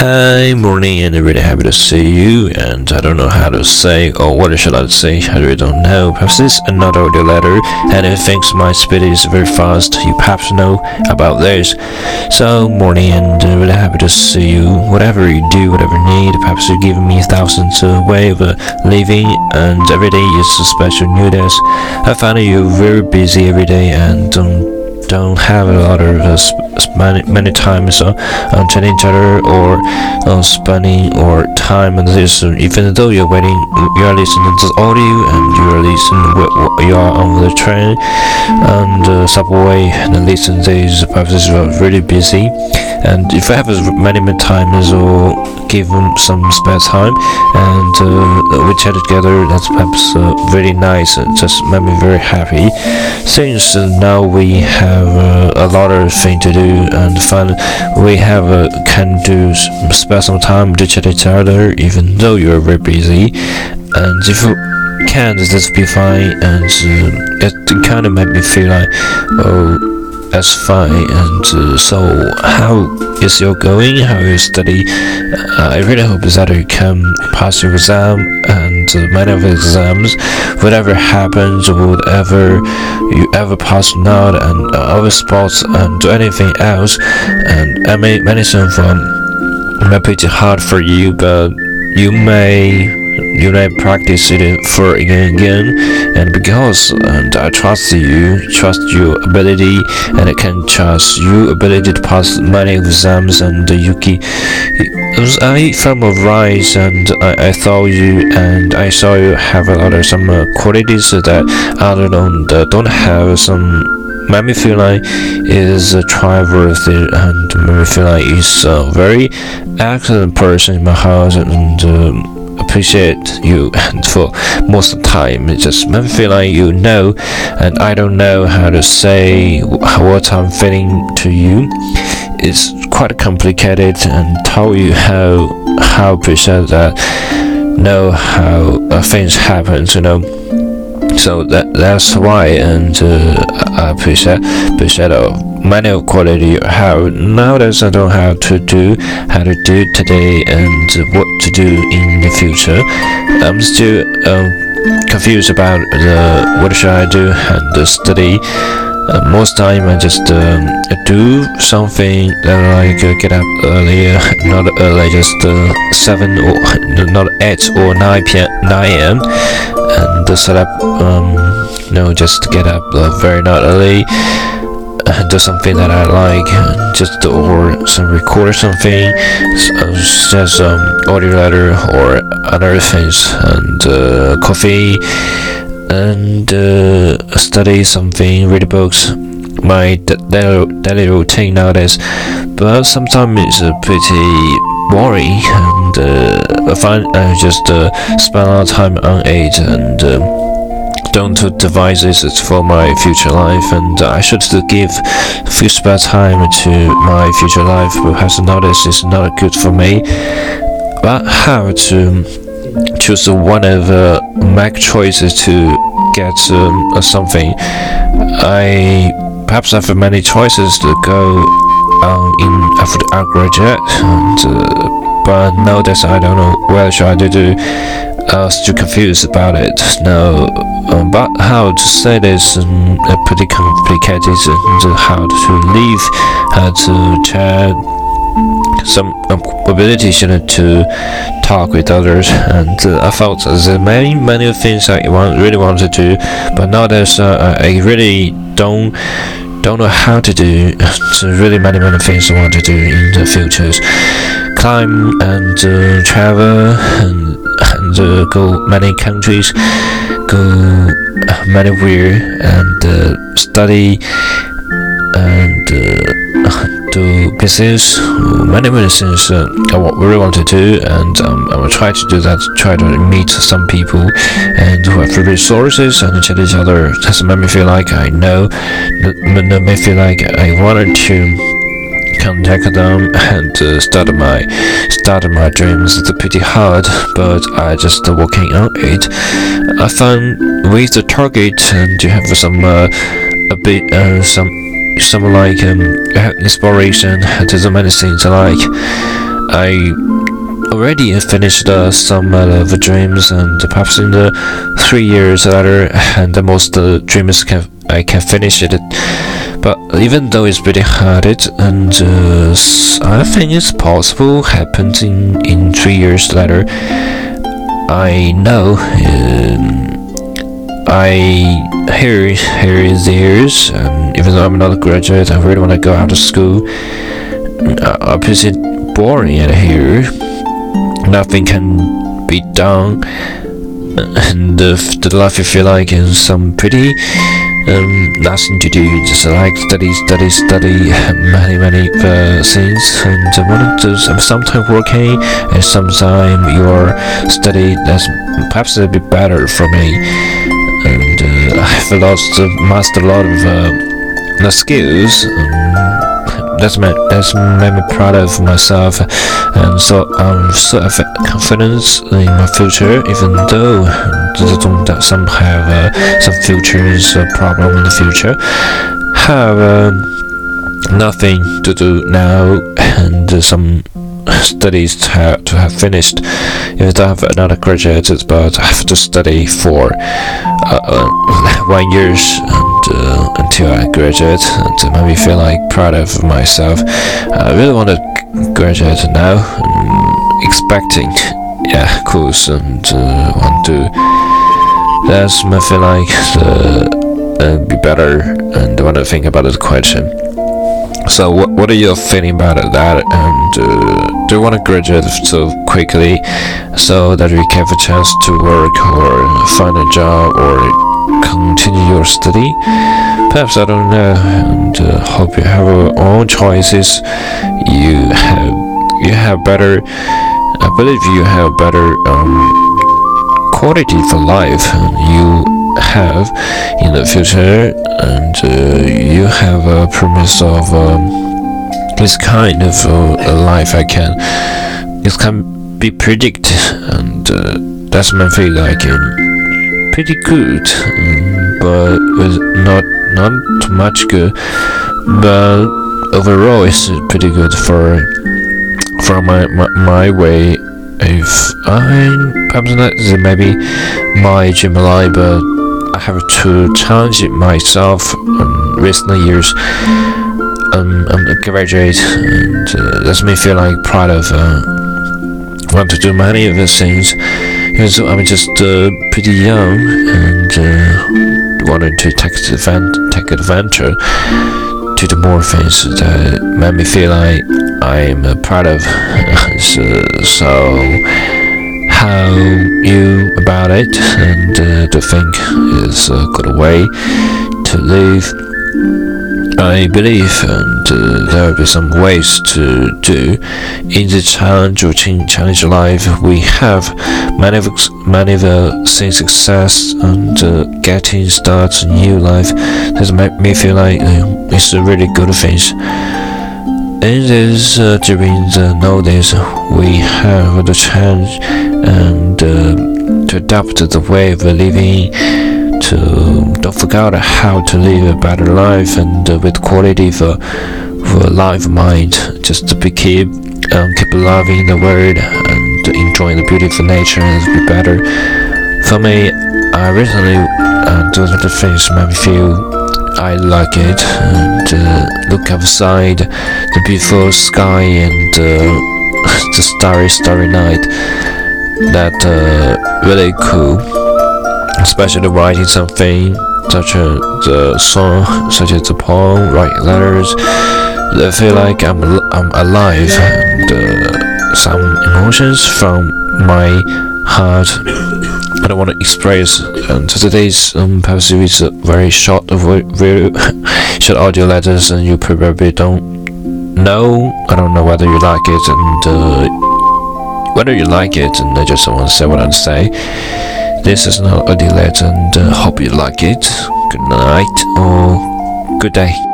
Hi, morning, and really happy to see you. And I don't know how to say, or what should I say? I really don't know. Perhaps it's another audio letter, and if things my speed is very fast, you perhaps know about this. So, morning, and really happy to see you. Whatever you do, whatever you need, perhaps you give me thousands of way of uh, living, and every day is a special new day. I find you very busy every day, and um, don't have a lot of uh, many, many times uh, on chatting each other or uh, spending or time on this even though you're waiting you are listening to the audio and you are listening you are on the train and the subway and listen these purposes are really busy. And if I have as many many times or give them some spare time and uh, we chat together that's perhaps uh, really nice just made me very happy since now we have uh, a lot of thing to do and fun. We have uh, can do spare some time to chat each other, even though you're very busy. And if you can't, that's be fine. And uh, it kind of made me feel like, oh that's fine. And uh, so, how is your going? How you study? Uh, I really hope that you can pass your exam and uh, many of exams. Whatever happens, whatever you ever pass not, and uh, other sports and do anything else. And I many things from might be hard for you, but you may you may practice it for again and again. And because and I trust you trust your ability and I can trust your ability to pass many exams and Yuki I from a rise and I, I thought you and I saw you have a lot of some uh, qualities that other don't uh, don't have some made me feel like is a trustworthy and feel like he's a very excellent person in my house and um, appreciate you and for most of the time it just me feel like you know and I don't know how to say what I'm feeling to you. It's quite complicated and tell you how how appreciate that know how uh, things happen you know. So that that's why and uh, I appreciate appreciate many quality have. Nowadays, I don't have to do how to do today and what to do in the future. I'm still um, confused about the what should I do and the study. Uh, most time I just um, do something that like uh, get up earlier, not early, just uh, seven or not eight or nine p.m. nine a.m. and set up um, know just get up uh, very not early do something that I like, just or some record something, just some audio letter or other things, and uh, coffee, and uh, study something, read books. My daily routine nowadays, but sometimes it's uh, pretty boring, and uh, I find I just uh, spend a lot of time on it and. Um, don't devise this for my future life, and I should give few spare time to my future life. Perhaps not this is not good for me, but how to choose one of the make choices to get um, something. I perhaps have many choices to go um, in after undergraduate, and, uh, but nowadays I don't know what should I do. I was too confused about it. Now, um, but how to say this um, pretty complicated and how to live, how to chat, some um, ability to talk with others, and uh, I felt there many many things I want, really want to do, but nowadays uh, I really don't don't know how to do. So really many many things I want to do in the futures, climb and uh, travel and and uh, go many countries, go uh, many where and uh, study and uh, do business, many many things uh, I really want to do, and um, I will try to do that. Try to meet some people and who have resources and chat each other. That's made me feel like I know, made me feel like I wanted to contact them and uh, start my start my dreams. It's pretty hard, but I just working on it. I found with the target and you have some uh, a bit uh, some some like um, inspiration to the many things like. I already finished uh, some uh, of the dreams, and perhaps in the three years later, and the most uh, dreams can I can finish it. But even though it's pretty hard, and uh, I think it's possible happens in in three years later. I know. Um, I hear here is years, and even though I'm not a graduate, I really want to go out of school. Uh, obviously, boring in here. Nothing can be done, and the, the life you feel like is some pretty um, nothing to do, just like study, study, study, many, many uh, things, and one of those, sometimes working, and sometimes your study, that's perhaps a bit better for me and uh, I've lost uh, mastered a lot of uh, the skills. Um, that's my that's made me proud of myself, and so I'm so confident in my future. Even though some have uh, some futures uh, problem in the future, have uh, nothing to do now, and some studies to have, to have finished. If I have another graduate, but I have to study for uh, uh, one years and, uh, until I graduate, and to make me feel like proud of myself. I really want to graduate now, um, expecting, yeah, course, and uh, want to. That's me feel like uh, be better, and want to think about the question. So, what, what are your feeling about that? And uh, do you want to graduate so quickly so that you have a chance to work or find a job or continue your study? Perhaps I don't know. And uh, hope you have your own choices. You have you have better. I believe you have better um, quality for life. You have in the future, and uh, you have a promise of um, this kind of uh, life. I can, it can be predicted, and uh, that's my feel like pretty good, but not not too much good, but overall it's pretty good for for my my, my way if I perhaps not maybe my Gemini but I have to challenge it myself in recent years. Um, I'm a graduate, and uh, that's me feel like proud of. Uh, want to do many of the things because I'm just uh, pretty young and uh, wanted to take advantage, take advantage to do more things that made me feel like I'm uh, proud of. so, so how you about it and uh, to think is a good way to live. I believe and uh, there will be some ways to do in the challenge or challenge life. We have many many seeing success and uh, getting starts new life. That make me feel like uh, it's a really good thing. In this uh, during the nowadays, we have the chance and uh, to adapt the way of living. To don't forget how to live a better life and uh, with quality for for life mind. Just to be keep um, keep loving the world and enjoying the beautiful nature and be better. For me, I recently uh, do little things make me feel I like it and uh, look outside the beautiful sky and uh, the starry starry night that uh, really cool especially writing something such as the song such as the poem writing letters I feel like I'm, I'm alive and uh, some emotions from my heart I don't want to express. And today's um, perhaps it's a very short, very short audio letters, and you probably don't know. I don't know whether you like it, and uh, whether you like it, and I just want to say what I say. This is audio letter, and uh, hope you like it. Good night or good day.